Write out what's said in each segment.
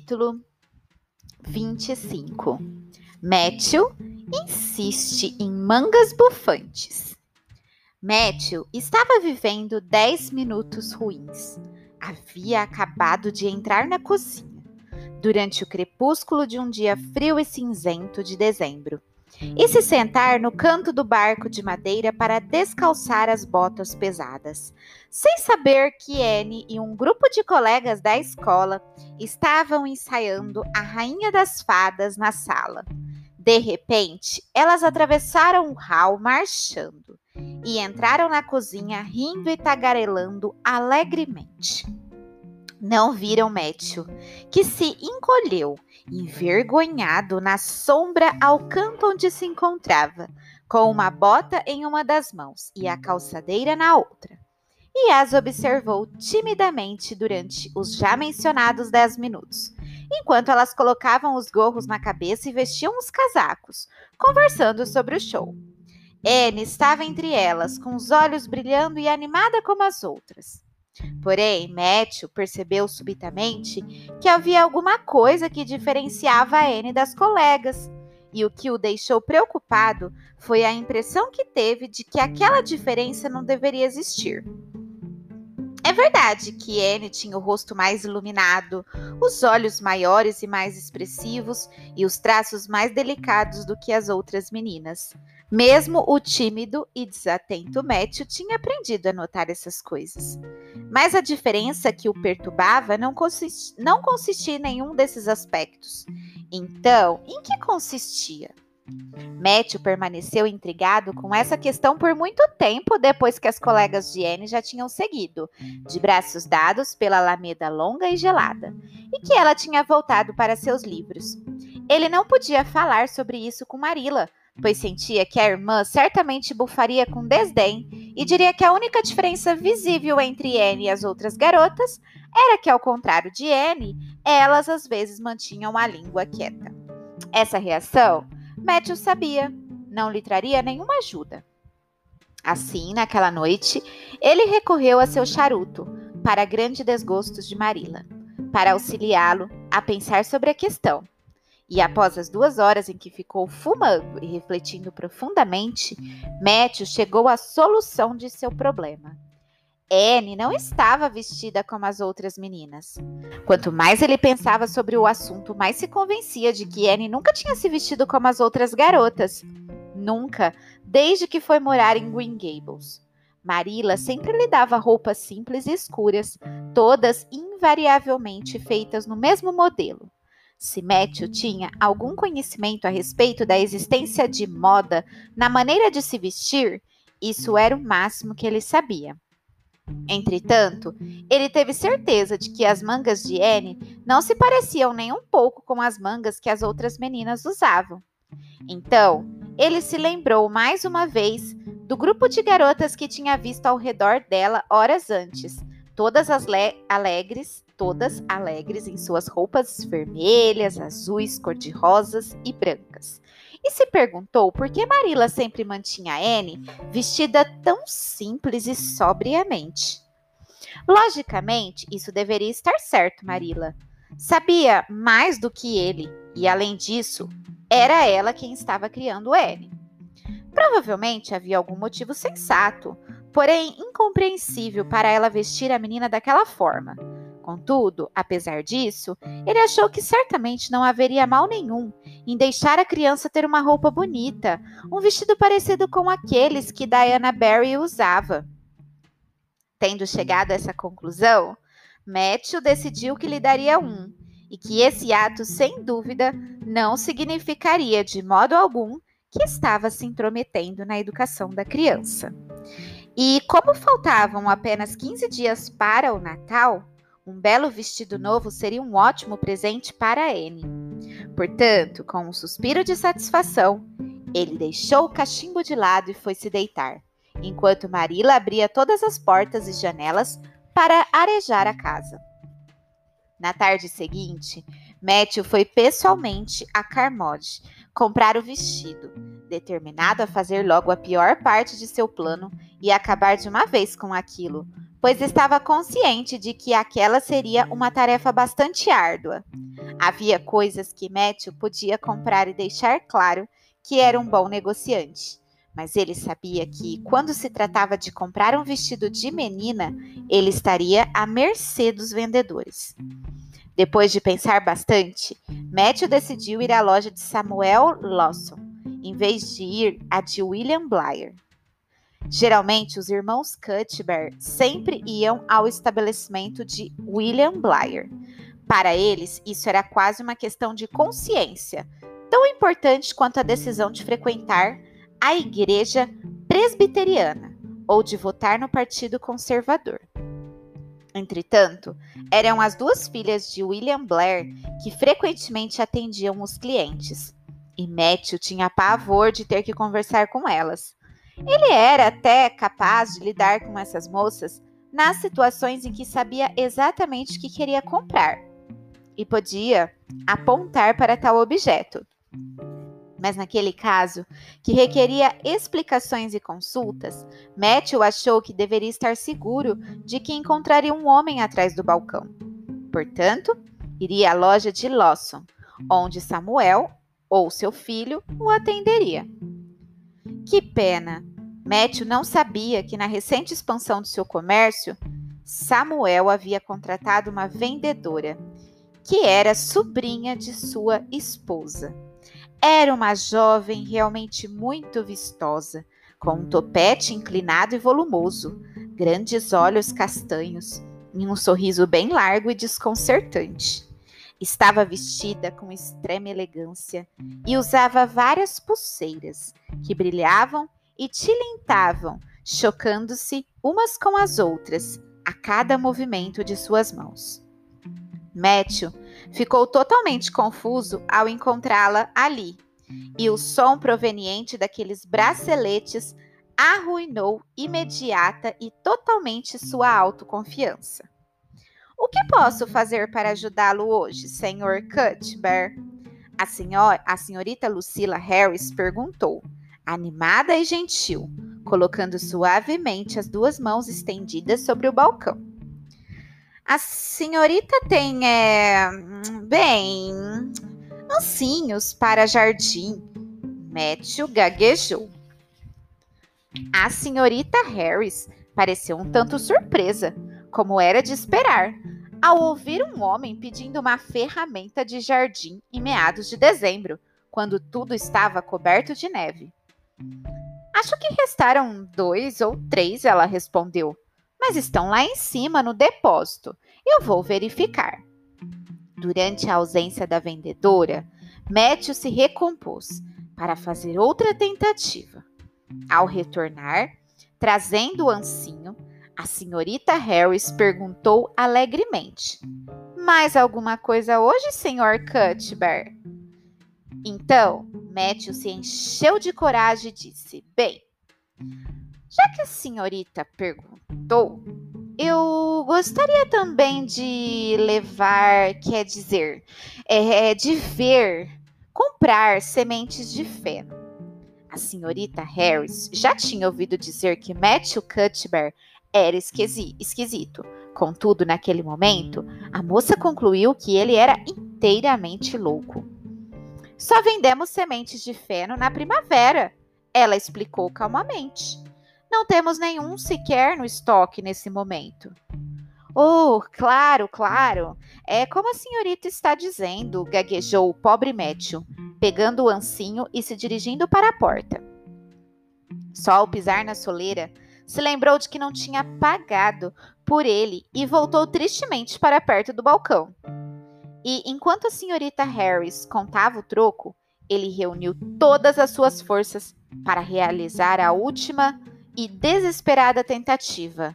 Capítulo 25 Matthew insiste em mangas bufantes. Matthew estava vivendo 10 minutos ruins. Havia acabado de entrar na cozinha, durante o crepúsculo de um dia frio e cinzento de dezembro e se sentar no canto do barco de madeira para descalçar as botas pesadas, sem saber que Anne e um grupo de colegas da escola estavam ensaiando a Rainha das Fadas na sala. De repente, elas atravessaram o hall marchando e entraram na cozinha rindo e tagarelando alegremente. Não viram Matthew, que se encolheu envergonhado na sombra ao canto onde se encontrava, com uma bota em uma das mãos e a calçadeira na outra. E as observou timidamente durante os já mencionados dez minutos, enquanto elas colocavam os gorros na cabeça e vestiam os casacos, conversando sobre o show. Anne estava entre elas, com os olhos brilhando e animada como as outras. Porém, Matthew percebeu subitamente que havia alguma coisa que diferenciava a Anne das colegas, e o que o deixou preocupado foi a impressão que teve de que aquela diferença não deveria existir. É verdade que Anne tinha o rosto mais iluminado, os olhos maiores e mais expressivos e os traços mais delicados do que as outras meninas. Mesmo o tímido e desatento Matthew tinha aprendido a notar essas coisas. Mas a diferença que o perturbava não, consist... não consistia em nenhum desses aspectos. Então, em que consistia? Matthew permaneceu intrigado com essa questão por muito tempo depois que as colegas de Anne já tinham seguido, de braços dados pela alameda longa e gelada, e que ela tinha voltado para seus livros. Ele não podia falar sobre isso com Marilla, pois sentia que a irmã certamente bufaria com desdém e diria que a única diferença visível entre Anne e as outras garotas era que, ao contrário de Anne, elas às vezes mantinham a língua quieta. Essa reação, Matthew sabia, não lhe traria nenhuma ajuda. Assim, naquela noite, ele recorreu a seu charuto, para grande desgosto de Marilla, para auxiliá-lo a pensar sobre a questão. E após as duas horas em que ficou fumando e refletindo profundamente, Matthew chegou à solução de seu problema. Anne não estava vestida como as outras meninas. Quanto mais ele pensava sobre o assunto, mais se convencia de que Anne nunca tinha se vestido como as outras garotas. Nunca, desde que foi morar em Green Gables. Marilla sempre lhe dava roupas simples e escuras, todas invariavelmente feitas no mesmo modelo. Matthew tinha algum conhecimento a respeito da existência de moda na maneira de se vestir, isso era o máximo que ele sabia. Entretanto, ele teve certeza de que as mangas de Anne não se pareciam nem um pouco com as mangas que as outras meninas usavam. Então, ele se lembrou mais uma vez do grupo de garotas que tinha visto ao redor dela horas antes, todas as alegres, todas alegres em suas roupas vermelhas, azuis, cor-de-rosas e brancas. E se perguntou por que Marilla sempre mantinha Anne vestida tão simples e sobriamente. Logicamente, isso deveria estar certo, Marilla. Sabia mais do que ele, e além disso, era ela quem estava criando Anne. Provavelmente havia algum motivo sensato, porém incompreensível para ela vestir a menina daquela forma. Contudo, apesar disso, ele achou que certamente não haveria mal nenhum em deixar a criança ter uma roupa bonita, um vestido parecido com aqueles que Diana Barry usava. Tendo chegado a essa conclusão, Matthew decidiu que lhe daria um, e que esse ato, sem dúvida, não significaria de modo algum que estava se intrometendo na educação da criança. E como faltavam apenas 15 dias para o Natal, um belo vestido novo seria um ótimo presente para Anne. Portanto, com um suspiro de satisfação, ele deixou o cachimbo de lado e foi se deitar, enquanto Marilla abria todas as portas e janelas para arejar a casa. Na tarde seguinte, Matthew foi pessoalmente a Carmode comprar o vestido, determinado a fazer logo a pior parte de seu plano e acabar de uma vez com aquilo, pois estava consciente de que aquela seria uma tarefa bastante árdua. Havia coisas que Matthew podia comprar e deixar claro que era um bom negociante. Mas ele sabia que, quando se tratava de comprar um vestido de menina, ele estaria à mercê dos vendedores. Depois de pensar bastante, Matthew decidiu ir à loja de Samuel Lawson, em vez de ir à de William Blair. Geralmente, os irmãos Cuthbert sempre iam ao estabelecimento de William Blair. Para eles, isso era quase uma questão de consciência, tão importante quanto a decisão de frequentar a igreja presbiteriana ou de votar no Partido Conservador. Entretanto, eram as duas filhas de William Blair que frequentemente atendiam os clientes, e Matthew tinha pavor de ter que conversar com elas. Ele era até capaz de lidar com essas moças nas situações em que sabia exatamente o que queria comprar e podia apontar para tal objeto. Mas naquele caso, que requeria explicações e consultas, Matthew achou que deveria estar seguro de que encontraria um homem atrás do balcão. Portanto, iria à loja de Lawson, onde Samuel ou seu filho o atenderia. Que pena! Matthew não sabia que na recente expansão do seu comércio, Samuel havia contratado uma vendedora, que era sobrinha de sua esposa. Era uma jovem realmente muito vistosa, com um topete inclinado e volumoso, grandes olhos castanhos e um sorriso bem largo e desconcertante. Estava vestida com extrema elegância e usava várias pulseiras que brilhavam e tilintavam, chocando-se umas com as outras a cada movimento de suas mãos. Matthew ficou totalmente confuso ao encontrá-la ali, e o som proveniente daqueles braceletes arruinou imediata e totalmente sua autoconfiança. O que posso fazer para ajudá-lo hoje, Sr. Cuthbert? A, a senhorita Lucilla Harris perguntou, animada e gentil, colocando suavemente as duas mãos estendidas sobre o balcão. A senhorita tem, é, bem, ancinhos para jardim. Matthew gaguejou. A senhorita Harris pareceu um tanto surpresa, como era de esperar, ao ouvir um homem pedindo uma ferramenta de jardim em meados de dezembro, quando tudo estava coberto de neve. Acho que restaram dois ou três, ela respondeu mas estão lá em cima no depósito. Eu vou verificar. Durante a ausência da vendedora, Matthew se recompôs para fazer outra tentativa. Ao retornar, trazendo o ancinho, a senhorita Harris perguntou alegremente: Mais alguma coisa hoje, Sr. Cuthbert? Então, Matthew se encheu de coragem e disse: Bem, já que a senhorita perguntou, eu gostaria também de levar, quer dizer, é, de ver, comprar sementes de feno. A senhorita Harris já tinha ouvido dizer que Matthew Cuthbert era esquisito. Contudo, naquele momento, a moça concluiu que ele era inteiramente louco. Só vendemos sementes de feno na primavera, ela explicou calmamente. Não temos nenhum sequer no estoque nesse momento. Oh, claro, claro. É como a senhorita está dizendo, gaguejou o pobre Matthew, pegando o ancinho e se dirigindo para a porta. Só ao pisar na soleira, se lembrou de que não tinha pagado por ele e voltou tristemente para perto do balcão. E enquanto a senhorita Harris contava o troco, ele reuniu todas as suas forças para realizar a última e desesperada tentativa.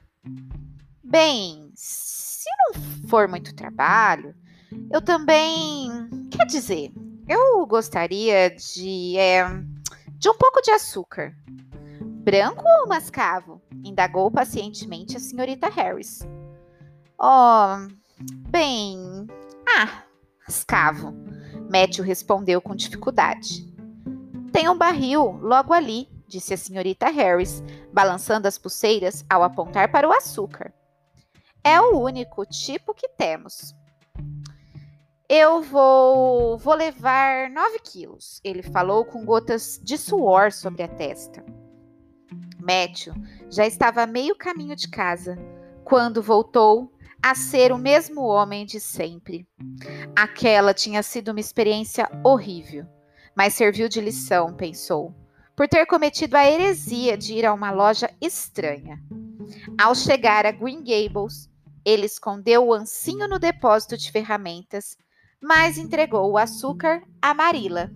Bem, se não for muito trabalho, eu também. Quer dizer, eu gostaria de. É, de um pouco de açúcar. Branco ou mascavo? indagou pacientemente a senhorita Harris. Oh, bem. Ah, mascavo. Matthew respondeu com dificuldade. Tem um barril logo ali, disse a senhorita Harris, balançando as pulseiras ao apontar para o açúcar. É o único tipo que temos. Eu vou, vou levar nove quilos, ele falou com gotas de suor sobre a testa. Matthew já estava a meio caminho de casa quando voltou a ser o mesmo homem de sempre. Aquela tinha sido uma experiência horrível, mas serviu de lição, pensou, por ter cometido a heresia de ir a uma loja estranha. Ao chegar a Green Gables, ele escondeu o ancinho no depósito de ferramentas, mas entregou o açúcar a Marila.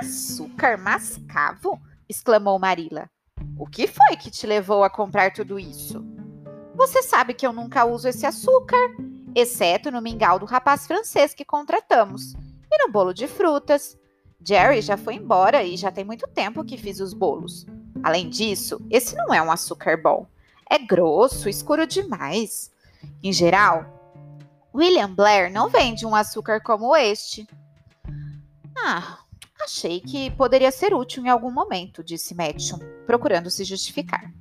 Açúcar mascavo? exclamou Marila. O que foi que te levou a comprar tudo isso? Você sabe que eu nunca uso esse açúcar, exceto no mingau do rapaz francês que contratamos e no bolo de frutas. Jerry já foi embora e já tem muito tempo que fiz os bolos. Além disso, esse não é um açúcar bom. É grosso, escuro demais. Em geral, William Blair não vende um açúcar como este. Ah, achei que poderia ser útil em algum momento, disse Matthew, procurando se justificar.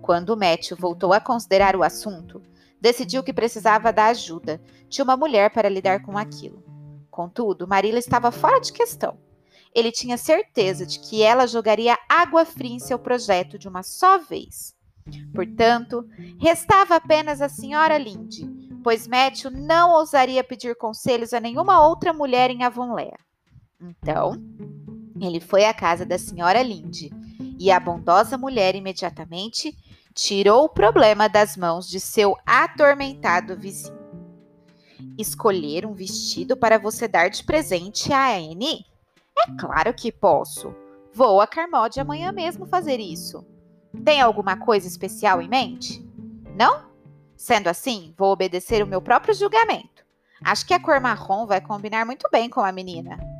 Quando Matthew voltou a considerar o assunto, decidiu que precisava da ajuda de uma mulher para lidar com aquilo. Contudo, Marilla estava fora de questão. Ele tinha certeza de que ela jogaria água fria em seu projeto de uma só vez. Portanto, restava apenas a senhora Linde, pois Matthew não ousaria pedir conselhos a nenhuma outra mulher em Avonlea. Então, ele foi à casa da senhora Linde e a bondosa mulher imediatamente tirou o problema das mãos de seu atormentado vizinho. Escolher um vestido para você dar de presente a Anne? É claro que posso. Vou a Carmode amanhã mesmo fazer isso. Tem alguma coisa especial em mente? Não? Sendo assim, vou obedecer o meu próprio julgamento. Acho que a cor marrom vai combinar muito bem com a menina.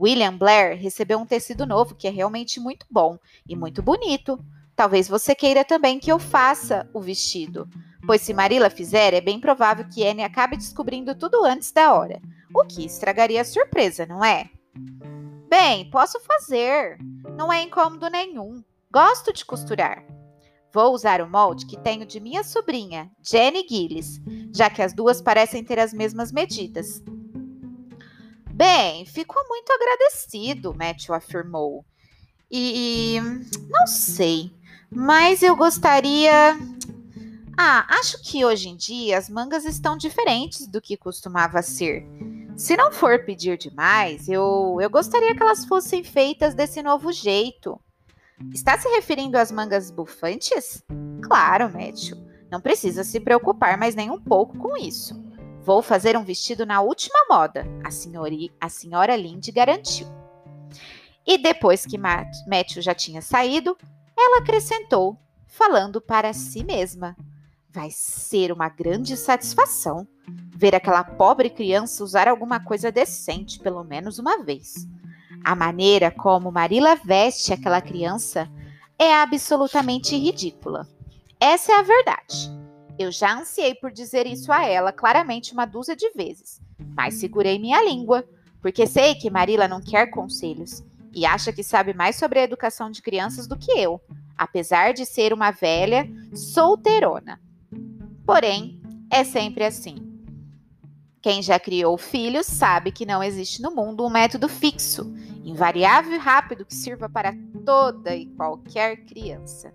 William Blair recebeu um tecido novo que é realmente muito bom e muito bonito. Talvez você queira também que eu faça o vestido, pois se Marilla fizer, é bem provável que Anne acabe descobrindo tudo antes da hora, o que estragaria a surpresa, não é? Bem, posso fazer. Não é incômodo nenhum. Gosto de costurar. Vou usar o molde que tenho de minha sobrinha, Jenny Gillis, já que as duas parecem ter as mesmas medidas. Bem, fico muito agradecido, Matthew afirmou. E não sei. Mas eu gostaria. Ah, acho que hoje em dia as mangas estão diferentes do que costumava ser. Se não for pedir demais, eu, eu gostaria que elas fossem feitas desse novo jeito. Está se referindo às mangas bufantes? Claro, Matthew. Não precisa se preocupar mais nem um pouco com isso. Vou fazer um vestido na última moda, a, senhori, a senhora Lindy garantiu. E depois que Matthew já tinha saído, ela acrescentou, falando para si mesma: Vai ser uma grande satisfação ver aquela pobre criança usar alguma coisa decente pelo menos uma vez. A maneira como Marilla veste aquela criança é absolutamente ridícula. Essa é a verdade. Eu já ansiei por dizer isso a ela claramente uma dúzia de vezes, mas segurei minha língua, porque sei que Marilla não quer conselhos e acha que sabe mais sobre a educação de crianças do que eu, apesar de ser uma velha solteirona. Porém, é sempre assim. Quem já criou filhos sabe que não existe no mundo um método fixo, invariável e rápido que sirva para toda e qualquer criança.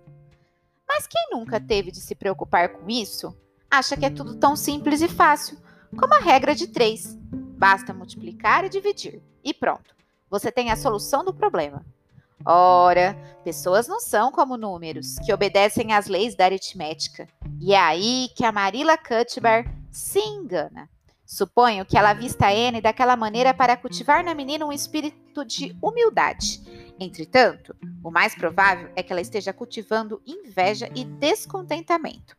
Mas quem nunca teve de se preocupar com isso, acha que é tudo tão simples e fácil, como a regra de três. Basta multiplicar e dividir, e pronto você tem a solução do problema. Ora, pessoas não são como números, que obedecem às leis da aritmética. E é aí que a Marilla Cuthbert se engana. Suponho que ela vista N daquela maneira para cultivar na menina um espírito de humildade. Entretanto, o mais provável é que ela esteja cultivando inveja e descontentamento.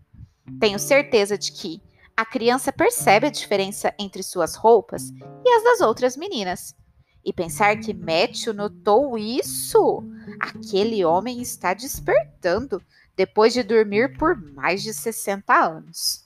Tenho certeza de que a criança percebe a diferença entre suas roupas e as das outras meninas. E pensar que Matthew notou isso? Aquele homem está despertando depois de dormir por mais de 60 anos.